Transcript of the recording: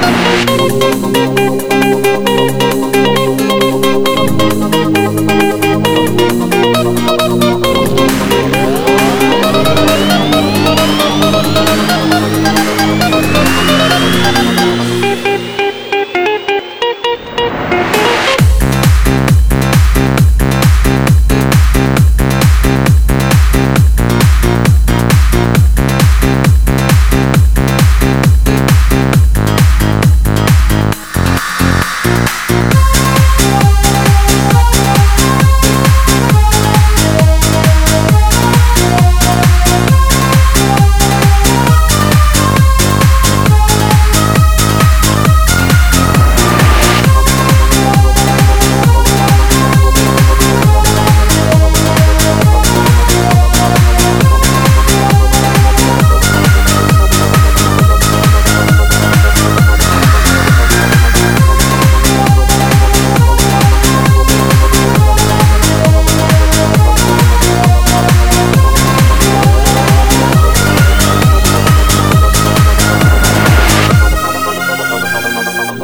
Thank